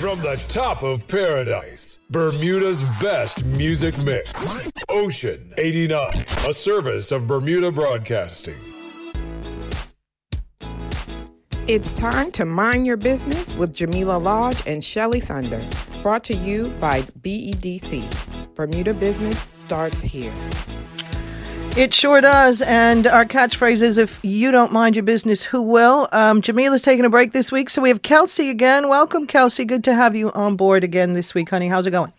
From the top of paradise, Bermuda's best music mix. Ocean 89, a service of Bermuda Broadcasting. It's time to mind your business with Jamillah Lodge and Shelly Thunder. Brought to you by BEDC. Bermuda Business starts here. It sure does. And our catchphrase is if you don't mind your business, who will? Um, Jamillah's taking a break this week. So we have Kelsey again. Welcome, Kelsey. Good to have you on board again this week, honey. How's it going?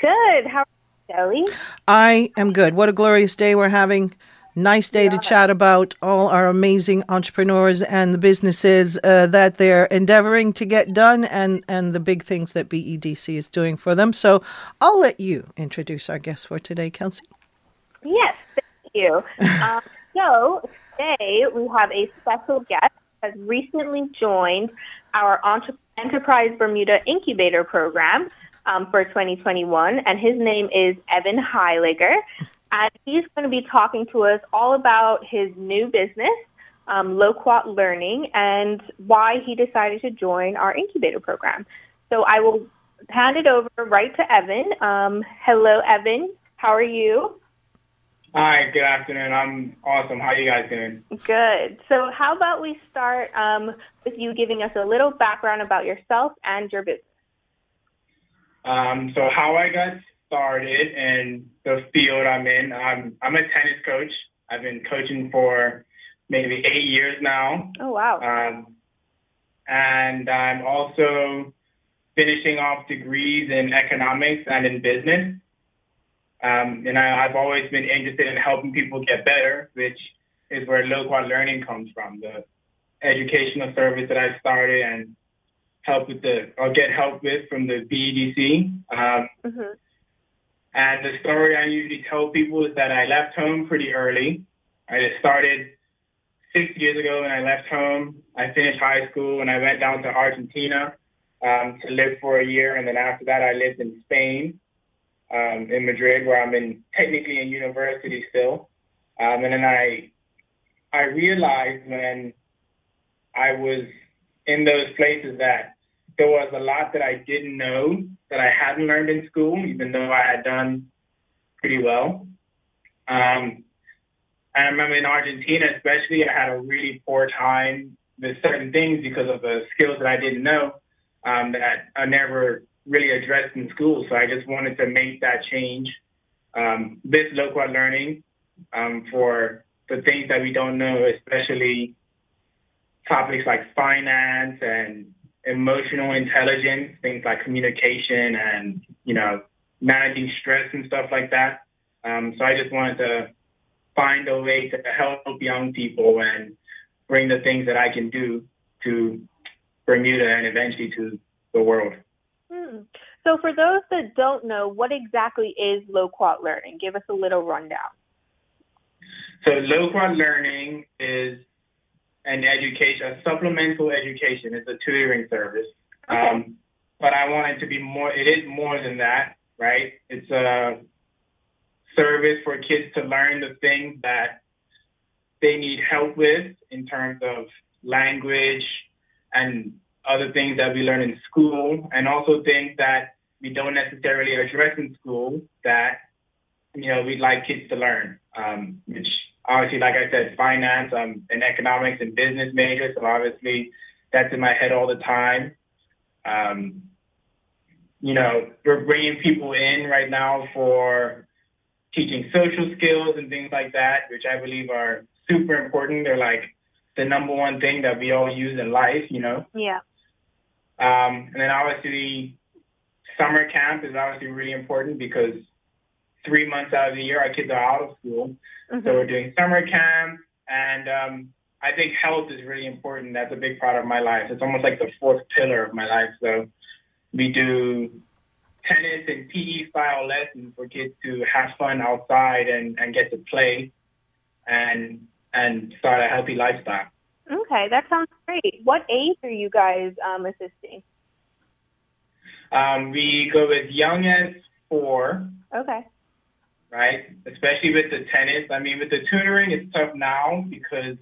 Good. How are you, Shelly? I am good. What a glorious day we're having. Nice day yeah. to chat about all our amazing entrepreneurs and the businesses uh, that they're endeavoring to get done and, and the big things that BEDC is doing for them. So I'll let you introduce our guest for today, Kelsey. Yes, you. um, so today we have a special guest who has recently joined our Entre- Enterprise Bermuda Incubator Program um, for 2021, and his name is Evan Heyliger. And he's going to be talking to us all about his new business, um, Loquat Learning, and why he decided to join our incubator program. So I will hand it over right to Evan. Um, hello, Evan. How are you? Hi, good afternoon. I'm awesome. How are you guys doing? Good. So, how about we start um, with you giving us a little background about yourself and your business? Um, so, how I got started in the field I'm in, um, I'm a tennis coach. I've been coaching for maybe eight years now. Oh, wow. Um, and I'm also finishing off degrees in economics and in business. Um, and I, have always been interested in helping people get better, which is where Loquat Learning comes from, the educational service that I started and help with the, or get help with from the BEDC. Um, mm-hmm. And the story I usually tell people is that I left home pretty early. I just started six years ago when I left home. I finished high school and I went down to Argentina um, to live for a year. And then after that, I lived in Spain um, in Madrid, where I'm in technically in university still. Um, and then I I realized when I was in those places that there was a lot that I didn't know that I hadn't learned in school, even though I had done pretty well. Um, I remember in Argentina, especially, I had a really poor time with certain things because of the skills that I didn't know um, that I never really addressed in school. So I just wanted to make that change um, Loquat Learning um, for the things that we don't know, especially topics like finance and emotional intelligence, things like communication and, you know, managing stress and stuff like that. Um, so I just wanted to find a way to help young people and bring the things that I can do to Bermuda and eventually to the world. Hmm. So, for those that don't know, what exactly is Loquat learning? Give us a little rundown. So, Loquat learning is an education, a supplemental education. It's a tutoring service. Okay. Um, but I want it to be more. It is more than that, right? It's a service for kids to learn the things that they need help with in terms of language and other things that we learn in school and also things that we don't necessarily address in school that, you know, we'd like kids to learn, um, which obviously, like I said, finance, um, and economics and business major. So obviously that's in my head all the time. Um, you know, we're bringing people in right now for teaching social skills and things like that, which I believe are super important. They're like the number one thing that we all use in life, you know? Yeah. Um, and then obviously, summer camp is obviously really important because three months out of the year, our kids are out of school. Mm-hmm. So we're doing summer camp. And um, I think health is really important. That's a big part of my life. It's almost like the fourth pillar of my life. So we do tennis and PE style lessons for kids to have fun outside and, and get to play and and start a healthy lifestyle. Okay, that sounds great. What age are you guys um, assisting? Um, we go as young as four. Okay. Right, especially with the tennis. I mean, with the tutoring, it's tough now because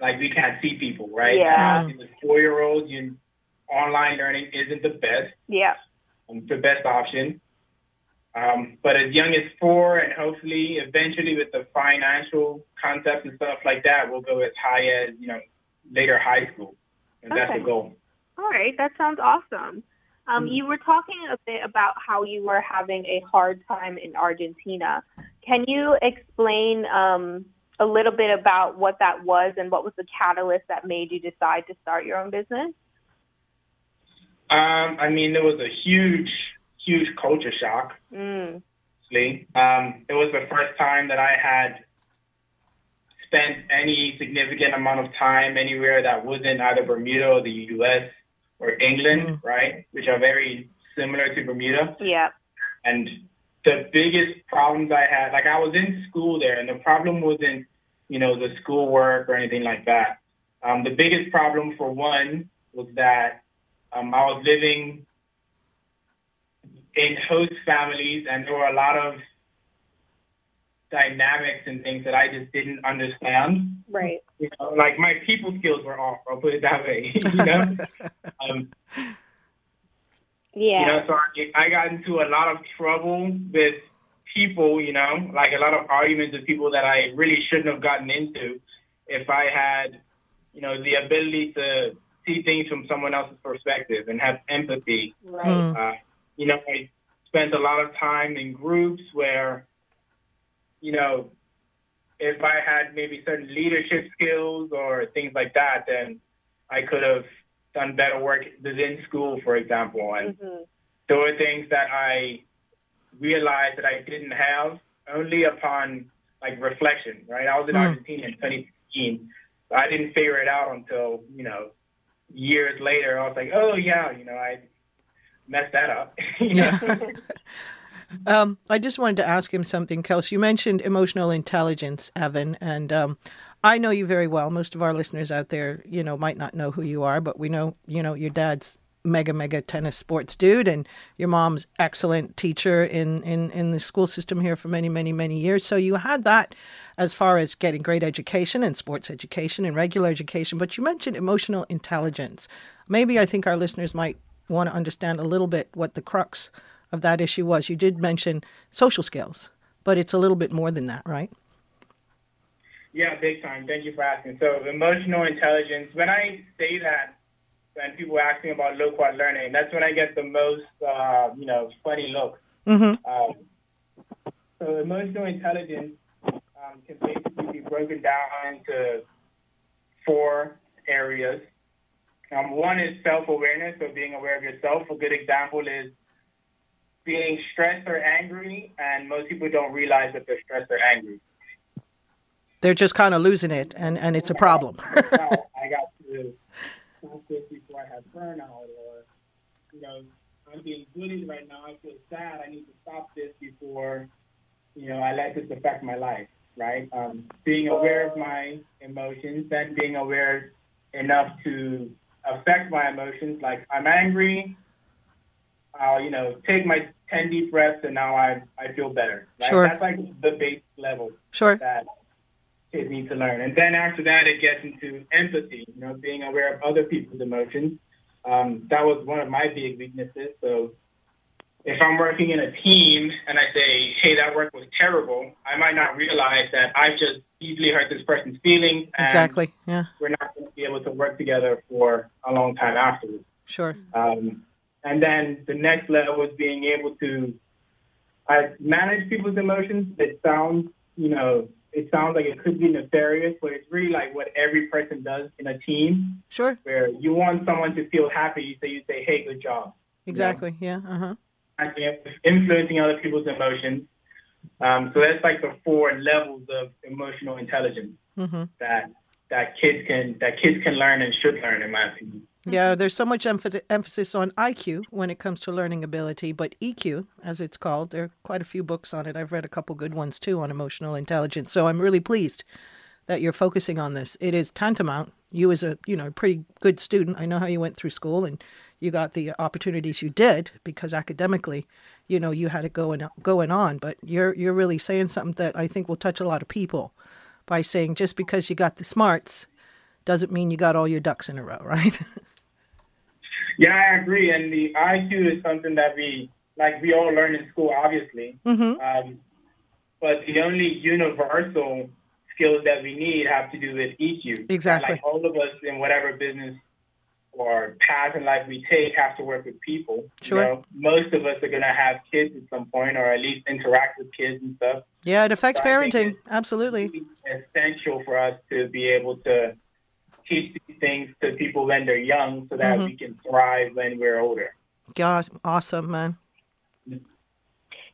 like we can't see people, right? Yeah. Uh, the four-year-olds, you online learning isn't the best. Yeah. Um, the best option. Um, but as young as four, and hopefully eventually with the financial concepts and stuff like that, we'll go as high as you know later high school, and that's Okay. the goal. All right, that sounds awesome. Um, you were talking a bit about how you were having a hard time in Argentina. Can you explain um, a little bit about what that was and what was the catalyst that made you decide to start your own business? Um, I mean, there was a huge, huge culture shock. Mm. Um, it was the first time that I had spent any significant amount of time anywhere that wasn't either Bermuda or the U.S. or England, right, which are very similar to Bermuda. Yeah. And the biggest problems I had, like I was in school there, and the problem wasn't, you know, the schoolwork or anything like that. Um, the biggest problem, for one, was that um, I was living in host families, and there were a lot of dynamics and things that I just didn't understand. Right. You know, like my people skills were off. I'll put it that way. you know, um, Yeah. you know, so I, I got into a lot of trouble with people. You know, like a lot of arguments with people that I really shouldn't have gotten into if I had, you know, the ability to see things from someone else's perspective and have empathy. right. Mm. Uh, you know, I spent a lot of time in groups where, you know, if I had maybe certain leadership skills or things like that, then I could have done better work within school, for example. And hmm there were things that I realized that I didn't have only upon like reflection, right? I was in Mm. Argentina in 2015. But I didn't figure it out until, you know, years later. I was like, oh, yeah, you know, I messed that up. you know? Um, I just wanted to ask him something, Kels. You mentioned emotional intelligence, Evan, and um, I know you very well. Most of our listeners out there, you know, might not know who you are, but we know, you know, your dad's mega mega tennis sports dude, and your mom's excellent teacher in in in the school system here for many many many years. So you had that as far as getting great education and sports education and regular education. But you mentioned emotional intelligence. Maybe I think our listeners might want to understand a little bit what the crux of that issue was. You did mention social skills, but it's a little bit more than that, right? Yeah, big time. Thank you for asking. So, emotional intelligence. When I say that, when people ask me about Loquat learning, that's when I get the most, uh, you know, funny looks. Mm-hmm. Um, so, emotional intelligence um, can basically be broken down into four areas. Um, one is self-awareness, so being aware of yourself. A good example is being stressed or angry, and most people don't realize that they're stressed or angry. They're just kind of losing it, and, and it's a problem. I got to stop this before I had burnout, or you know, I'm being bullied right now. I feel sad. I need to stop this before you know I let this affect my life. Right? Um, being aware of my emotions, then being aware enough to affect my emotions. Like I'm angry. I'll you know take my ten deep breaths, and now I I feel better. Right? Sure. That's like the base level sure. that kids need to learn. And then after that, it gets into empathy, you know, being aware of other people's emotions. Um, that was one of my big weaknesses. So if I'm working in a team and I say, hey, that work was terrible, I might not realize that I've just easily hurt this person's feelings. And Exactly. Yeah. We're not going to be able to work together for a long time afterwards. Sure. Um, and then the next level is being able to uh, manage people's emotions. It sounds, you know, it sounds like it could be nefarious, but it's really like what every person does in a team, Sure. where you want someone to feel happy, so you say, "Hey, good job." Exactly. Yeah. Uh huh. Influencing other people's emotions. Um, so that's like the four levels of emotional intelligence Mm-hmm. that that kids can that kids can learn and should learn, in my opinion. Yeah, mm-hmm. there's so much emph- emphasis on IQ when it comes to learning ability, but EQ, as it's called, there are quite a few books on it. I've read a couple good ones too on emotional intelligence. So I'm really pleased that you're focusing on this. It is tantamount. You, as a you know pretty good student, I know how you went through school and you got the opportunities you did because academically, you know, you had it going going on. But you're you're really saying something that I think will touch a lot of people by saying just because you got the smarts doesn't mean you got all your ducks in a row, right? Yeah, I agree. And the IQ is something that we like we all learn in school, obviously. Mm-hmm. Um, but the only universal skills that we need have to do with EQ. Exactly. Like all of us in whatever business or path in life we take have to work with people. Sure. You know, most of us are going to have kids at some point or at least interact with kids and stuff. Yeah, it affects So parenting. Absolutely. essential for us to be able to teach these things to people when they're young so that Mhm. we can thrive when we're older. God, awesome, man.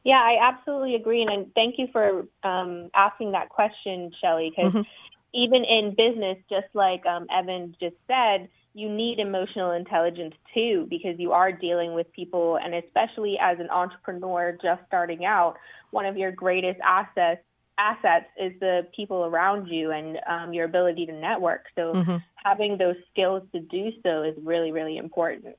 Yeah, I absolutely agree, and, and thank you for um, asking that question, Shelly, Because Mhm. even in business, just like um, Evan just said, you need emotional intelligence too, because you are dealing with people, and especially as an entrepreneur just starting out, one of your greatest assets assets is the people around you and um, your ability to network. So Mhm. having those skills to do so is really, really important.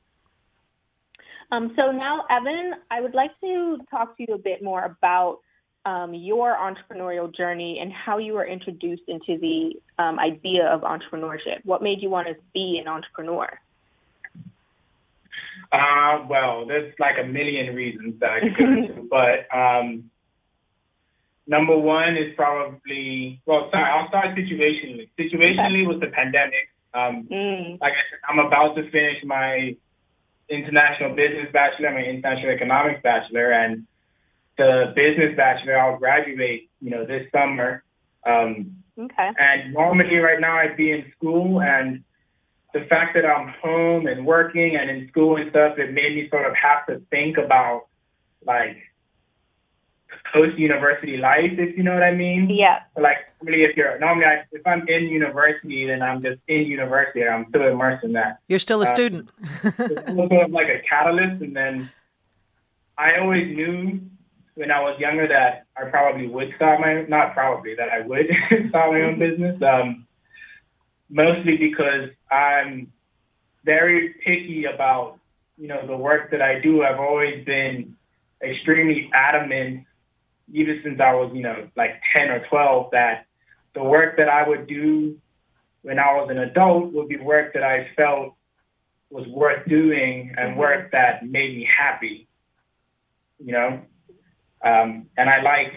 Um, so now, Evan, I would like to talk to you a bit more about um, your entrepreneurial journey and how you were introduced into the um, idea of entrepreneurship. What made you want to be an entrepreneur? Uh, well, there's like a million reasons that I could go but um, number one is probably well. Sorry, I'll start situationally. Situationally was the pandemic. Um, Mm, like I said, I'm about to finish my international business bachelor, my international economics bachelor, and the business bachelor. I'll graduate, you know, this summer. Um, okay. and normally right now I'd be in school and the fact that I'm home and working and in school and stuff, it made me sort of have to think about like post university life, if you know what I mean. Yeah. Like really if you're normally I, if I'm in university then I'm just in university I'm still immersed in that. You're still a Uh, student. It's sort of like a catalyst and then I always knew when I was younger that I probably would start my not probably that I would start my own business. Um, mostly because I'm very picky about you know the work that I do. I've always been extremely adamant, even since I was you know like ten or twelve, that the work that I would do when I was an adult would be work that I felt was worth doing and work that made me happy. You know, um, and I like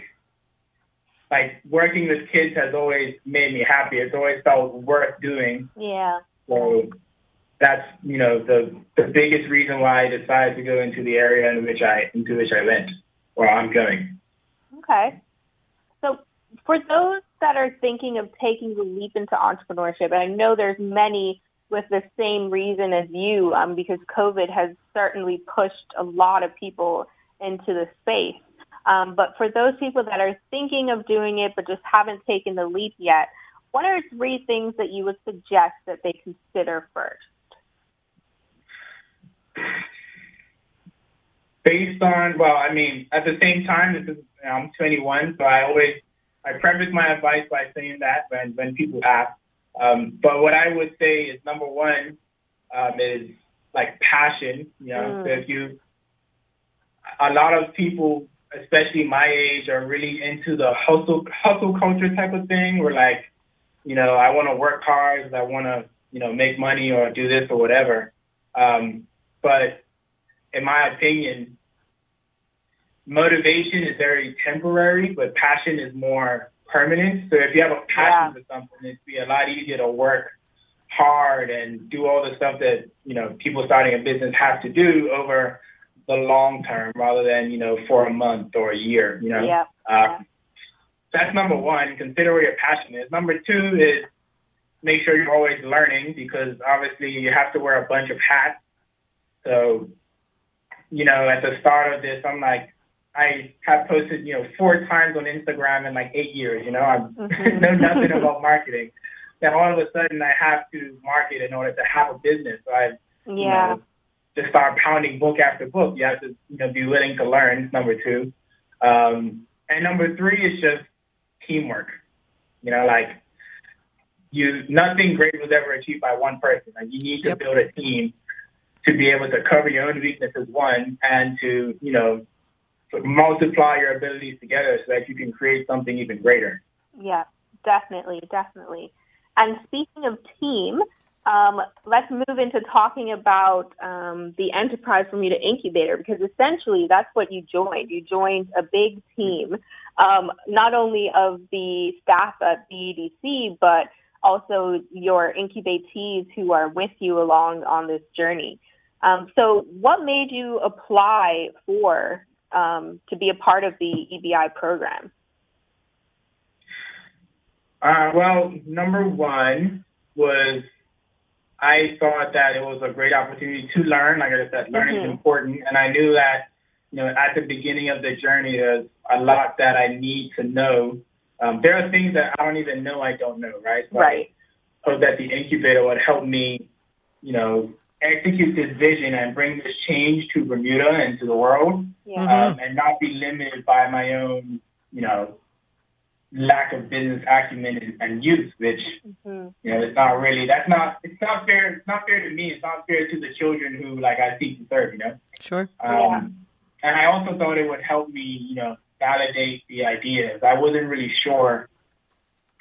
like working with kids has always made me happy. It's always felt worth doing. Yeah. So that's you know the the biggest reason why I decided to go into the area in which I into which I went or I'm going. Okay. So for those that are thinking of taking the leap into entrepreneurship, and I know there's many with the same reason as you, um, because COVID has certainly pushed a lot of people into the space. Um, but for those people that are thinking of doing it but just haven't taken the leap yet, what are three things that you would suggest that they consider first? Based on well, I mean, at the same time, this is I'm 21, so I always I preface my advice by saying that when when people ask. Um, but what I would say is number one um, is like passion. You know, Mm. so if you a lot of people, especially my age, are really into the hustle hustle culture type of thing. Where like, you know, I want to work hard, I want to you know make money or do this or whatever. Um, but in my opinion, motivation is very temporary, but passion is more permanent. So if you have a passion for something, it'd be a lot easier to work hard and do all the stuff that you know people starting a business have to do over the long term rather than you know for a month or a year. You know. Yeah. Uh, that's number one. Consider where your passion is. Number two is make sure you're always learning because obviously you have to wear a bunch of hats. So, you know, at the start of this, I'm like, I have posted, you know, four times on Instagram in like eight years. You know, I Mhm. know nothing about marketing. Then all of a sudden, I have to market in order to have a business. So I you Yeah. know, just start pounding book after book. You have to, you know, be willing to learn. Number two, um, and number three is just teamwork. You know, like you, nothing great was ever achieved by one person. Like you need to Yep. build a team to be able to cover your own weaknesses, one, and to, you know, multiply your abilities together so that you can create something even greater. Yeah, definitely, definitely. And speaking of team, um, let's move into talking about um, the Enterprise for Bermuda Incubator because essentially that's what you joined. You joined a big team, um, not only of the staff at BEDC, but also your incubatees who are with you along on this journey. Um, so, what made you apply for um, to be a part of the EBI program? Uh, well, number one was I thought that it was a great opportunity to learn. Like I said, learning mm-hmm. is important, and I knew that you know at the beginning of the journey, there's a lot that I need to know. Um, there are things that I don't even know I don't know, right? So right. I hope that the incubator would help me, you know, execute this vision and bring this change to Bermuda and to the world, yeah. um, and not be limited by my own, you know, lack of business acumen and, and youth, which mm-hmm. you know it's not really that's not it's not fair it's not fair to me it's not fair to the children who like I seek to serve you know sure um, yeah. and I also thought it would help me you know validate the ideas I wasn't really sure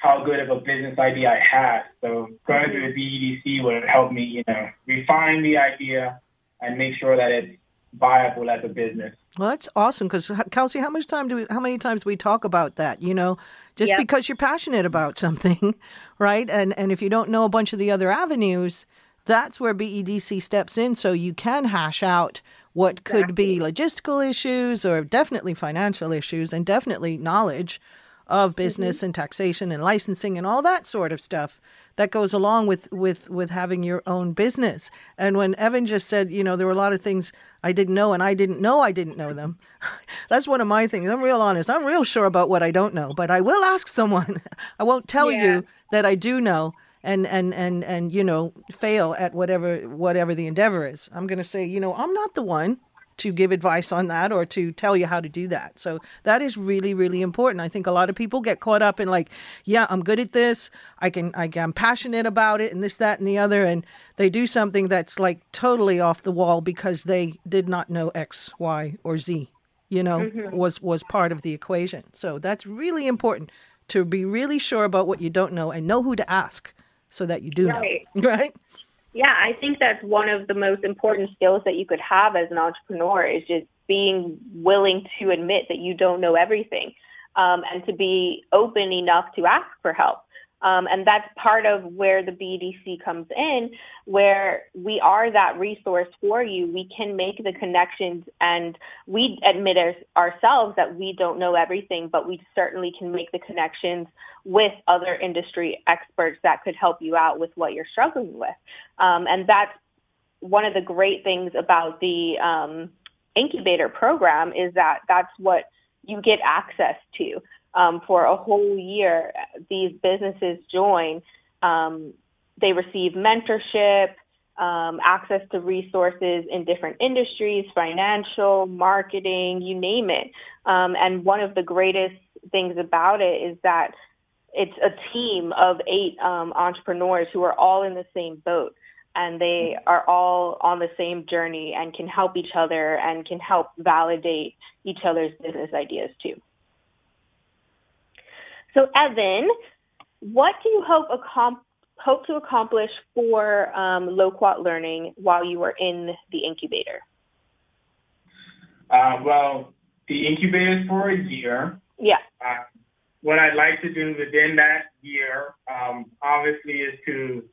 how good of a business idea I had so going through the BEDC would help me you know refine the idea and make sure that it's viable as a business. Well, that's awesome because Kelsey, how much time do we, how many times do we talk about that? You know, just yep. because you're passionate about something, right? And and if you don't know a bunch of the other avenues, that's where BEDC steps in, so you can hash out what could exactly. be logistical issues or definitely financial issues and definitely knowledge of business mm-hmm. and taxation and licensing and all that sort of stuff that goes along with with with having your own business. And when Evan just said, you know, there were a lot of things I didn't know and I didn't know I didn't know them. That's one of my things. I'm real honest. I'm real sure about what I don't know, but I will ask someone. I won't tell yeah. you that I do know and and and and you know fail at whatever whatever the endeavor is. I'm going to say, you know, I'm not the one to give advice on that or to tell you how to do that. So that is really really important. I think a lot of people get caught up in like, yeah, I'm good at this. I can I, am passionate about it and this that and the other and they do something that's like totally off the wall because they did not know X, Y or Z, you know, mm-hmm. was was part of the equation. So that's really important to be really sure about what you don't know and know who to ask so that you do right. know. Right? Yeah, I think that's one of the most important skills that you could have as an entrepreneur is just being willing to admit that you don't know everything um, and to be open enough to ask for help. Um, and that's part of where the BDC comes in, where we are that resource for you. We can make the connections and we admit ourselves that we don't know everything, but we certainly can make the connections with other industry experts that could help you out with what you're struggling with. Um, and that's one of the great things about the um, incubator program is that that's what you get access to um, for a whole year. These businesses join. Um, they receive mentorship, um, access to resources in different industries, financial, marketing, you name it. Um, and one of the greatest things about it is that it's a team of eight um, entrepreneurs who are all in the same boat and they are all on the same journey and can help each other and can help validate each other's business ideas too. So, Evan, what do you hope, accom- hope to accomplish for um, Loquat Learning while you were in the incubator? Uh, well, the incubator is for a year. Yeah. Uh, what I'd like to do within that year, um, obviously, is to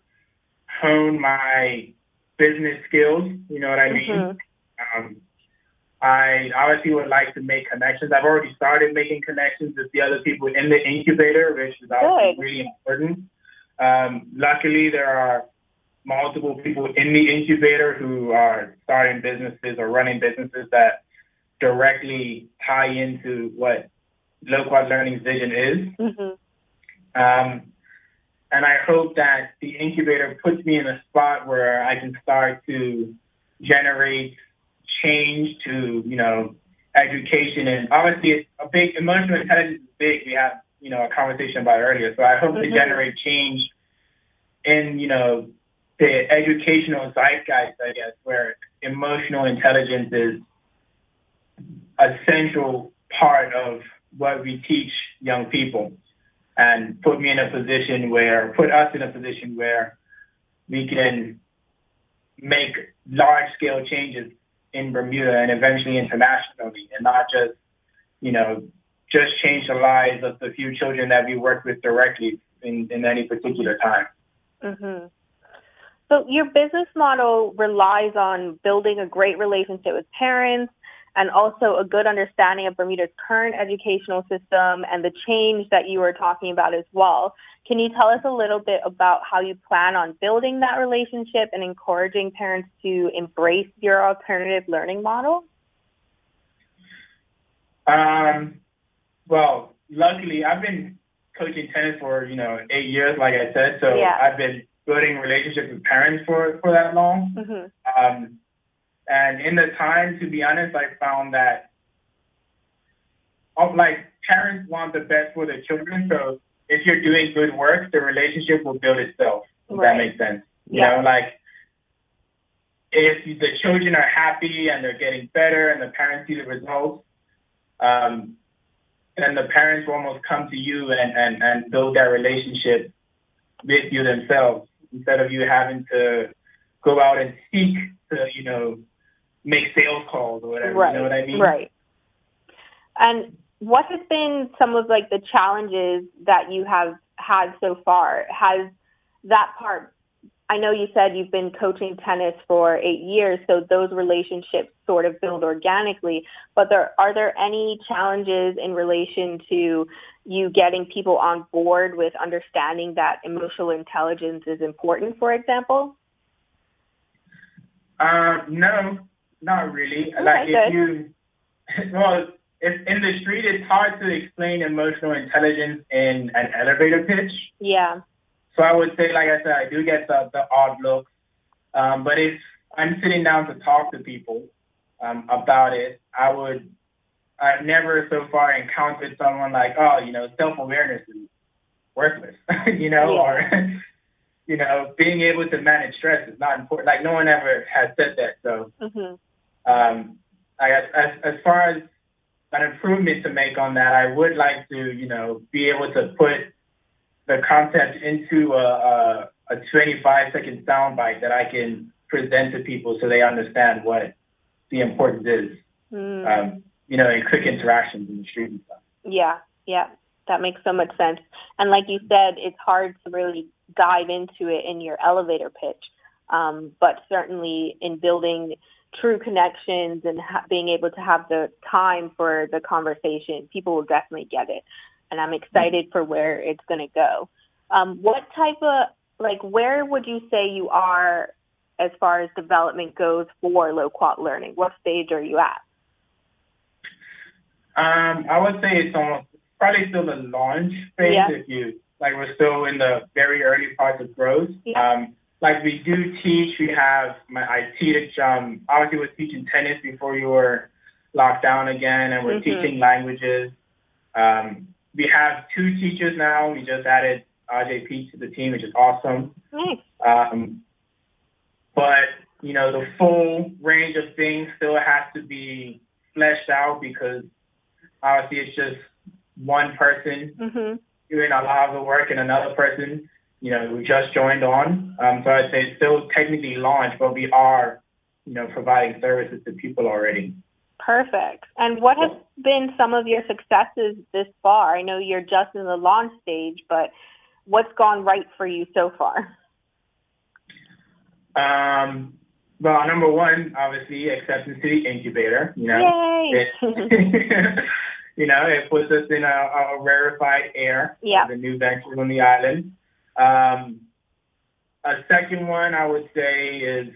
hone my business skills. You know what I mean? Mm-hmm. Um, I obviously would like to make connections. I've already started making connections with the other people in the incubator, which is obviously Good. really important. Um, luckily, there are multiple people in the incubator who are starting businesses or running businesses that directly tie into what Loquat Learning's vision is. Mm-hmm. Um, and I hope that the incubator puts me in a spot where I can start to generate change to, you know, education. And obviously, it's a big emotional intelligence is big. We had, you know, a conversation about earlier. So I hope mm-hmm. to generate change in, you know, the educational zeitgeist, I guess, where emotional intelligence is a central part of what we teach young people and put me in a position where, put us in a position where we can make large scale changes in Bermuda and eventually internationally, and not just, you know, just change the lives of the few children that we work with directly in, in any particular time. Mm-hmm. So your business model relies on building a great relationship with parents and also a good understanding of Bermuda's current educational system and the change that you were talking about as well. Can you tell us a little bit about how you plan on building that relationship and encouraging parents to embrace your alternative learning model? Um, well, luckily, I've been coaching tennis for you know eight years, like I said. So Yeah. I've been building relationships with parents for for that long. Mm-hmm. Um, and in the time, to be honest, I found that, oh, like parents want the best for their children. So if you're doing good work, the relationship will build itself. If Right. that makes sense. You Yeah. know, like if the children are happy and they're getting better, and the parents see the results, um, then the parents will almost come to you and, and, and build that relationship with you themselves instead of you having to go out and seek to, you know, make sales calls or whatever. Right. You know what I mean? Right. And what has been some of like the challenges that you have had so far? Has that part I know you said you've been coaching tennis for eight years, so those relationships sort of build organically. But there are there any challenges in relation to you getting people on board with understanding that emotional intelligence is important, for example? Um, no, not really. Okay, like if good. you, well, if in the street, it's hard to explain emotional intelligence in an elevator pitch. Yeah. So I would say, like I said, I do get the, the odd looks. Um, but if I'm sitting down to talk to people um, about it, I would, I've never so far encountered someone like, oh, you know, self awareness is worthless, you know, Yeah. or, you know, being able to manage stress is not important. Like, no one ever has said that. So, Mhm. um, I guess as, as far as an improvement to make on that, I would like to, you know, be able to put the concept into a, a, a 25 second soundbite that I can present to people so they understand what the importance is, Mm. um, you know, in quick interactions in the street and stuff. Yeah, yeah, that makes so much sense. And like you said, it's hard to really dive into it in your elevator pitch, um, but certainly in building true connections and ha- being able to have the time for the conversation, people will definitely get it. And I'm excited for where it's going to go. Um, what type of like where would you say you are as far as development goes for Loquat learning? What stage are you at? Um, I would say it's almost probably still the launch phase Yeah. if you like we're still in the very early parts of growth. Yeah. Um, like we do teach, we have my I teach um obviously was teaching tennis before you were locked down again and we're Mhm. teaching languages. Um, we have two teachers now. We just added RJP to the team, which is awesome. Nice. Um, but you know, the full range of things still has to be fleshed out because obviously it's just one person Mhm. doing a lot of the work and another person, you know, who just joined on. Um, so I'd say it's still technically launched, but we are, you know, providing services to people already. Perfect. And what has been some of your successes this far? I know you're just in the launch stage, but what's gone right for you so far? Um, well, number one, obviously, acceptance to the incubator. You know, Yay! it, you know, it puts us in a, a rarefied air. Yeah. The new ventures on the island. Um, a second one I would say is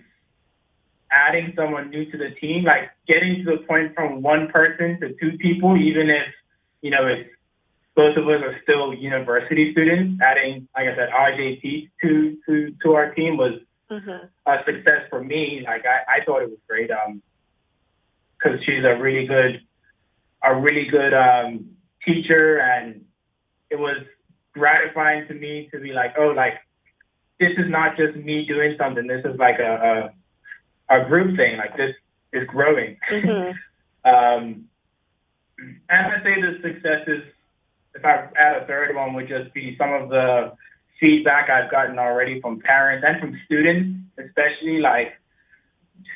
adding someone new to the team, like getting to the point from one person to two people, even if, you know, if both of us are still university students, adding, like I said, RJT to, to, to our team was mhm. a success for me. Like I, I thought it was great. Um, cause she's a really good, a really good, um, teacher and it was gratifying to me to be like, oh, like this is not just me doing something. This is like a, a, a group thing. Like this is growing. Mhm. Um, and I'd say the successes, if I add a third one, would just be some of the feedback I've gotten already from parents and from students, especially like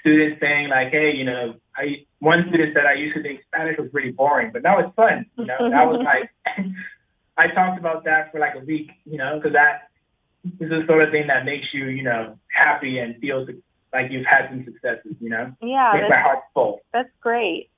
students saying like, hey, you know, I one student said I used to think Spanish was really boring, but now it's fun. You know, that was like I talked about that for like a week, you know, because that is the sort of thing that makes you, you know, happy and feels like you've had some successes, you know. Yeah, makes my heart full. That's great.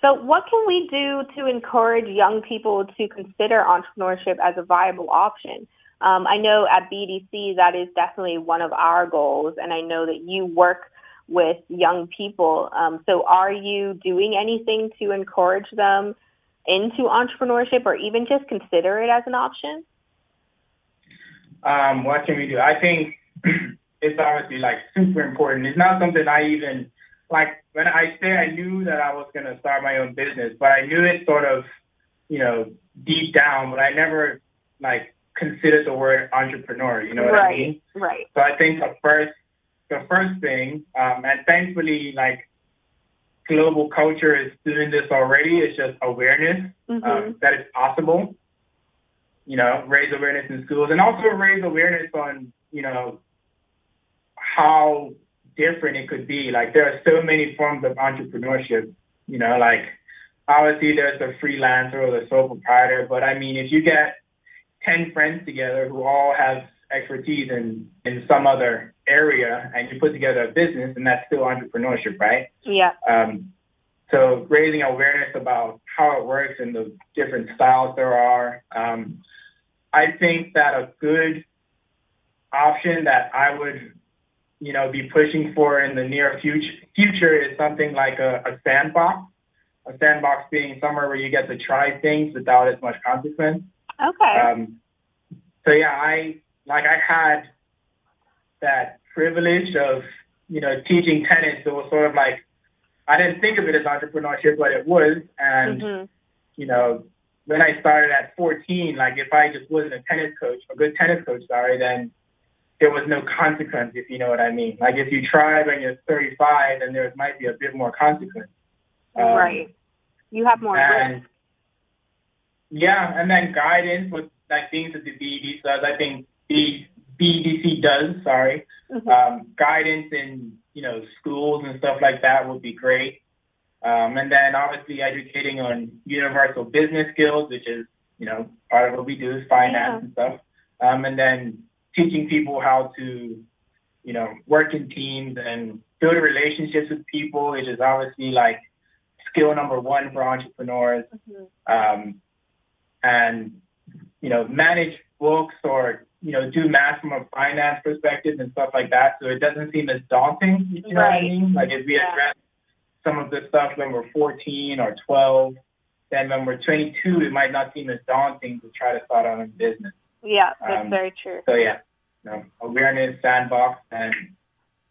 So, what can we do to encourage young people to consider entrepreneurship as a viable option? Um, I know at BDC that is definitely one of our goals, and I know that you work with young people. Um, so, are you doing anything to encourage them into entrepreneurship or even just consider it as an option? Um, what can we do? I think it's obviously like super important. It's not something I even like when I say I knew that I was going to start my own business, but I knew it sort of, you know, deep down, but I never like considered the word entrepreneur. You know what right, I mean? Right. So I think the first, the first thing, um, and thankfully, like global culture is doing this already. It's just awareness mm-hmm. um, that it's possible. You know, raise awareness in schools and also raise awareness on, you know, how different it could be. Like there are so many forms of entrepreneurship, you know, like obviously there's the freelancer or the sole proprietor, but I mean, if you get 10 friends together who all have expertise in, in some other area and you put together a business and that's still entrepreneurship, right? Yeah. Um, so raising awareness about how it works and the different styles there are. Um, I think that a good option that I would you know, be pushing for in the near future future is something like a, a sandbox. A sandbox being somewhere where you get to try things without as much consequence. Okay. Um, so yeah, I like I had that privilege of you know teaching tennis. It was sort of like I didn't think of it as entrepreneurship, but it was. And mm-hmm. you know, when I started at 14, like if I just wasn't a tennis coach, a good tennis coach, sorry, then there was no consequence, if you know what I mean. Like if you try when you're 35, then there might be a bit more consequence. Um, right. You have more and, risk. Yeah, and then guidance with like things that the BED does. I think the BEDC does. Sorry, mm-hmm. um, guidance in you know schools and stuff like that would be great. Um, and then obviously educating on universal business skills, which is you know part of what we do is finance yeah. and stuff. Um, and then teaching people how to, you know, work in teams and build relationships with people, which is obviously like skill number one for entrepreneurs. Mm-hmm. Um, and, you know, manage books or, you know, do math from a finance perspective and stuff like that. So it doesn't seem as daunting, you know right. what I mean? Like if we yeah. address some of this stuff when we're 14 or 12, then when we're 22, it might not seem as daunting to try to start our own business. Yeah, that's um, very true. So yeah, you know, awareness, sandbox, and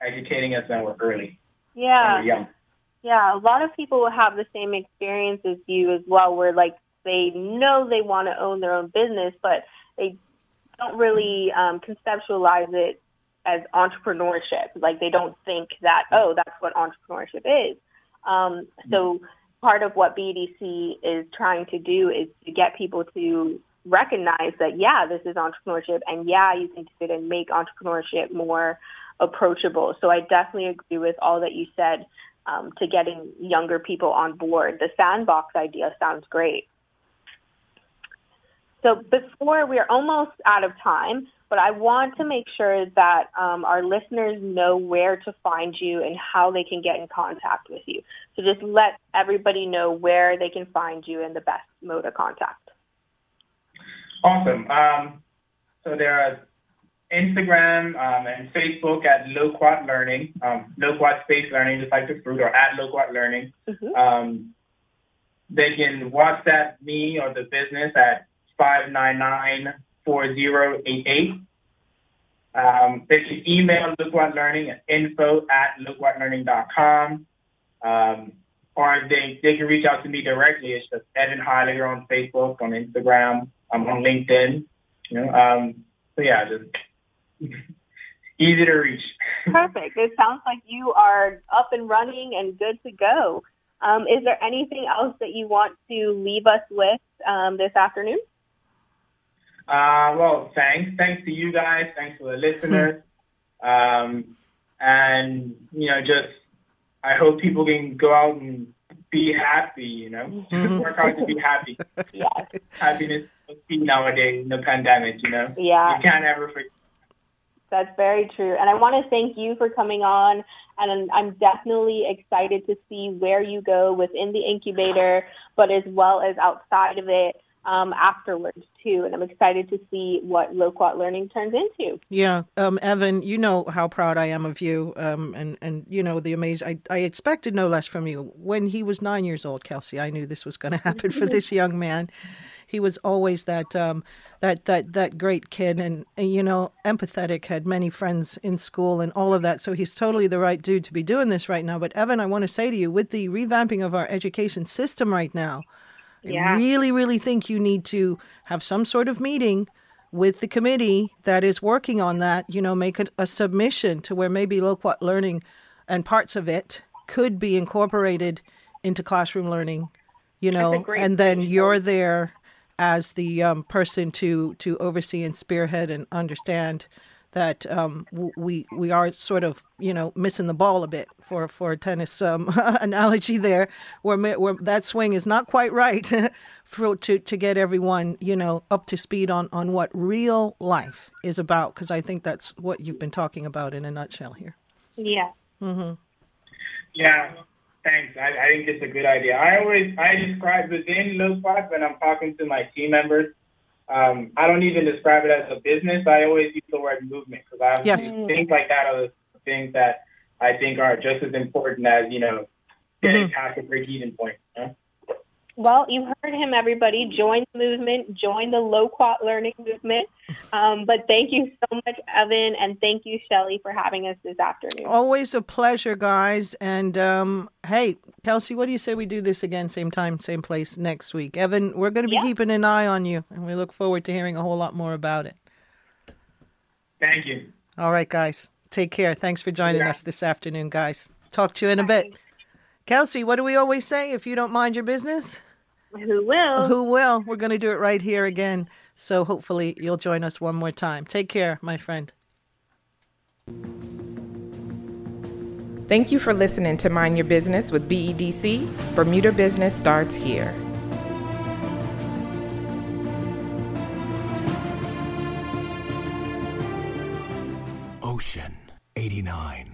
educating us when we're early. Yeah. When we're young. Yeah, a lot of people will have the same experience as you as well, where like they know they want to own their own business, but they don't really um, conceptualize it as entrepreneurship. Like they don't think that, oh, that's what entrepreneurship is. Um, so part of what BDC is trying to do is to get people to recognize that, yeah, this is entrepreneurship and yeah, you can do it and make entrepreneurship more approachable. So I definitely agree with all that you said um, to getting younger people on board. The sandbox idea sounds great. So before we're almost out of time, but I want to make sure that um, our listeners know where to find you and how they can get in contact with you. So just let everybody know where they can find you and the best mode of contact. Awesome. Um, so there are Instagram um, and Facebook at Loquat Learning, um, Loquat Space Learning, just like the fruit, or at Loquat Learning. Mm-hmm. Um, they can WhatsApp me or the business at 599-4088. Um, they can email Loquat Learning at info at loquatlearning.com. Um, or they, they can reach out to me directly. It's just Evan Heyliger on Facebook, on Instagram, I'm on LinkedIn. You know, um, so yeah, just easy to reach. Perfect. It sounds like you are up and running and good to go. Um, is there anything else that you want to leave us with um, this afternoon? Uh, well, thanks. Thanks to you guys. Thanks to the listeners. um, and, you know, just, I hope people can go out and be happy, you know, Mhm. work hard to be happy. Yes. Happiness is key nowadays in the pandemic, you know. Yeah. You can't ever forget. That's very true. And I want to thank you for coming on. And I'm definitely excited to see where you go within the incubator, but as well as outside of it um, afterwards, too. And I'm excited to see what Loquat Learning turns into. Yeah, um, Evan, you know how proud I am of you, um, and and you know the amazing. I, I expected no less from you. When he was nine years old, Kelsey, I knew this was going to happen for this young man. He was always that um, that that that great kid, and, and you know empathetic. Had many friends in school and all of that. So he's totally the right dude to be doing this right now. But Evan, I want to say to you, with the revamping of our education system right now, I Yeah. really, really think you need to have some sort of meeting with the committee that is working on that. You know, make a, a submission to where maybe Loquat learning and parts of it could be incorporated into classroom learning. You know, and then you're there as the um, person to to oversee and spearhead and understand that um, we we are sort of you know missing the ball a bit for for a tennis um, analogy there, where where that swing is not quite right for to to get everyone you know up to speed on on what real life is about because I think that's what you've been talking about in a nutshell here. Yeah. Yeah, thanks. I, I think it's a good idea. I always I describe within Loquat when I'm talking to my team members. Um, I don't even describe it as a business. I always use the word movement because I Yes. things like that are the things that I think are just as important as you know getting past the break even point. You know? Well, you heard him, everybody. Join the movement, join the Loquat Learning movement. Um, but thank you so much, Evan, and thank you, Shelly, for having us this afternoon. Always a pleasure, guys. And um, hey, Kelsey, what do you say we do this again, same time, same place next week? Evan, we're going to be Yeah. keeping an eye on you, and we look forward to hearing a whole lot more about it. Thank you. All right, guys. Take care. Thanks for joining Yeah. us this afternoon, guys. Talk to you in a bit. Kelsey, what do we always say? If you don't mind your business, Who will? who will? We're going to do it right here again. So hopefully you'll join us one more time. Take care, my friend. Thank you for listening to Mind Your Business with BEDC. Bermuda Business starts here. Ocean 89.